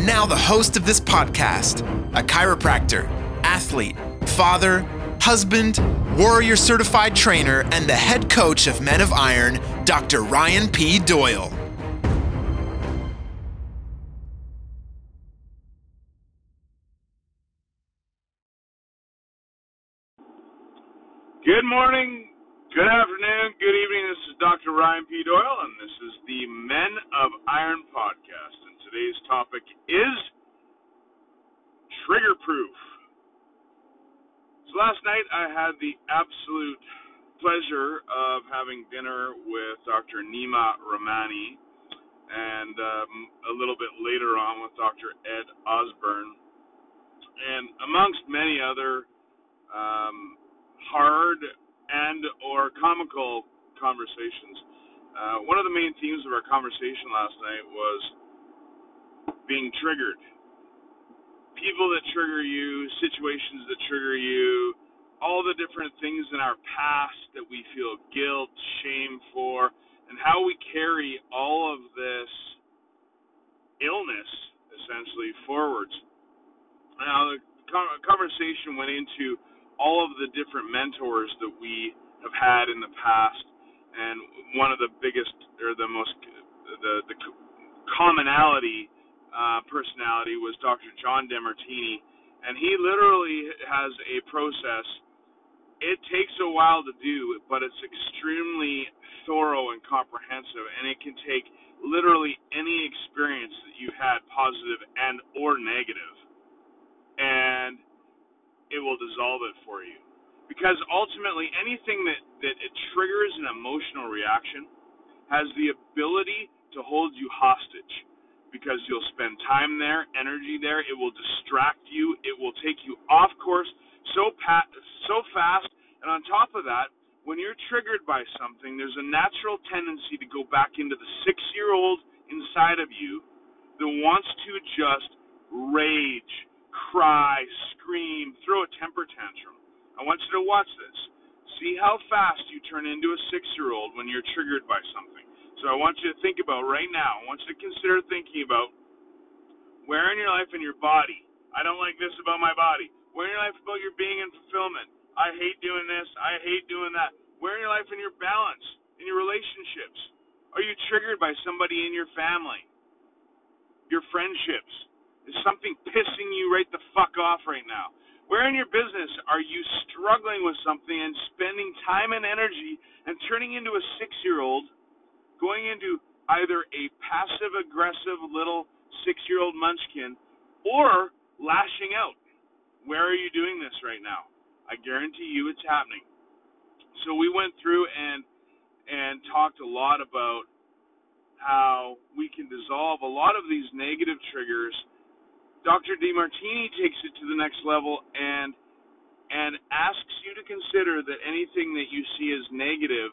And now, the host of this podcast, a chiropractor, athlete, father, husband, warrior certified trainer, and the head coach of Men of Iron, Dr. Ryan P. Doyle. Good morning, good afternoon, good evening. This is Dr. Ryan P. Doyle, and this is the Men of Iron podcast. And today's topic is trigger proof. So last night I had the absolute pleasure of having dinner with Dr. Nima Rahmani, and um, a little bit later on with Dr. Ed Osborne, and amongst many other um, hard and or comical conversations. Uh, one of the main themes of our conversation last night was being triggered. People that trigger you, situations that trigger you, different things in our past that we feel guilt, shame for, and how we carry all of this illness essentially forwards. Now, the conversation went into all of the different mentors that we have had in the past, and one of the biggest or the most the the commonality uh, personality was Dr. John Demartini, and he literally has a process. It takes a while to do, but it's extremely thorough and comprehensive, and it can take literally any experience that you've had, positive and or negative, and it will dissolve it for you. Because ultimately, anything that, that it triggers an emotional reaction has the ability to hold you hostage because you'll spend time there, energy there. It will distract you. It will take you off course so pa- so fast. And on top of that, when you're triggered by something, there's a natural tendency to go back into the six-year-old inside of you that wants to just rage, cry, scream, throw a temper tantrum. I want you to watch this. See how fast you turn into a six year old when you're triggered by something. So I want you to think about right now, I want you to consider thinking about where in your life and your body, I don't like this about my body. Where in your life about your being and fulfillment? I hate doing this, I hate doing that. Where in your life in your balance, in your relationships? Are you triggered by somebody in your family? Your friendships? Is something pissing you right the fuck off right now? Where in your business are you struggling with something and spending time and energy and turning into a six year old, going into either a passive aggressive little six year old munchkin or lashing out? Where are you doing this right now? I guarantee you it's happening. So we went through and and talked a lot about how we can dissolve a lot of these negative triggers Dr. Demartini takes it to the next level and and asks you to consider that anything that you see as negative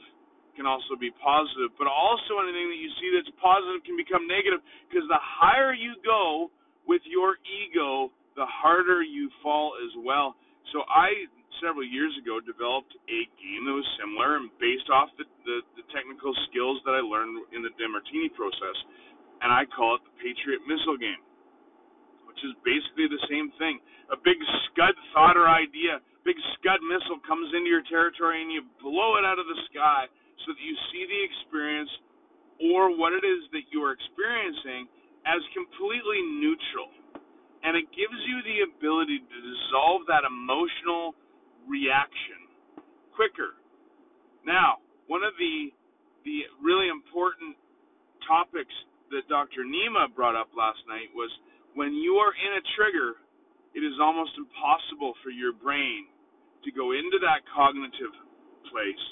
can also be positive, but also anything that you see that's positive can become negative because the higher you go with your ego, the harder you fall as well. So I several years ago developed a game that was similar and based off the, the, the technical skills that I learned in the Demartini process, and I call it the Patriot Missile game which is basically the same thing. A big Scud thought or idea, big Scud missile comes into your territory and you blow it out of the sky so that you see the experience or what it is that you're experiencing as completely neutral. And it gives you the ability to dissolve that emotional reaction quicker. Now, one of the the really important topics that Dr. Nima brought up last night was when you are in a trigger, it is almost impossible for your brain to go into that cognitive place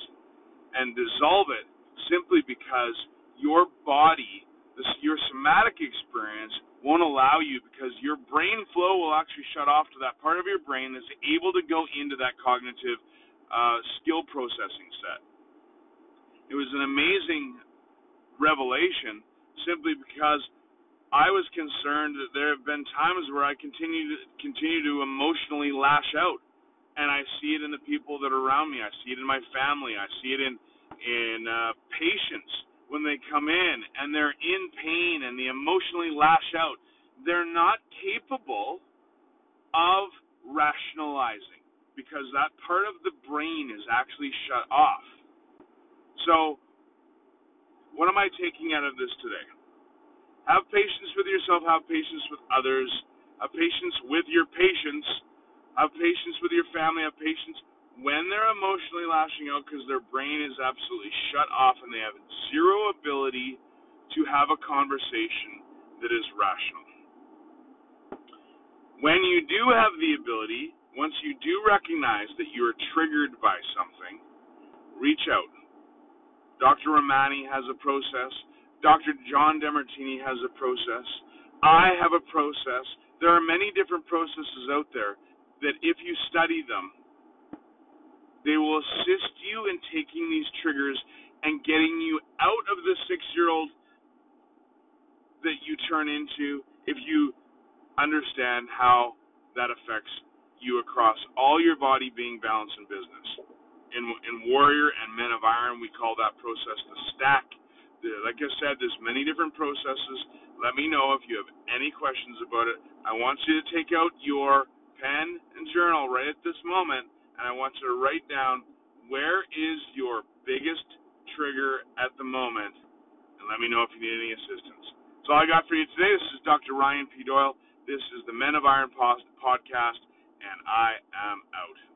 and dissolve it simply because your body, this, your somatic experience, won't allow you because your brain flow will actually shut off to that part of your brain that's able to go into that cognitive uh, skill processing set. It was an amazing revelation simply because I was concerned that there have been times where I continue to continue to emotionally lash out and I see it in the people that are around me. I see it in my family. I see it in in uh, patients when they come in and they're in pain and they emotionally lash out, they're not capable of rationalizing because that part of the brain is actually shut off. So, what am I taking out of this today? Have patience with yourself, have patience with others, have patience with your patients, have patience with your family, have patience when they're emotionally lashing out because their brain is absolutely shut off and they have zero ability to have a conversation that is rational. When you do have the ability, once you do recognize that you are triggered by something, reach out. Dr. Rahmani has a process. Dr. John Demartini has a process. I have a process. There are many different processes out there that if you study them, they will assist you in taking these triggers and getting you out of the six year old that you turn into if you understand how that affects you across all your body being balanced in business. In, in Warrior and Men of Iron, we call that process the stack. Like I said, there's many different processes. Let me know if you have any questions about it. I want you to take out your pen and journal right at this moment and I want you to write down where is your biggest trigger at the moment, and let me know if you need any assistance. That's all I got for you today. This is Dr. Ryan P. Doyle. This is the Men of Iron podcast, and I am out.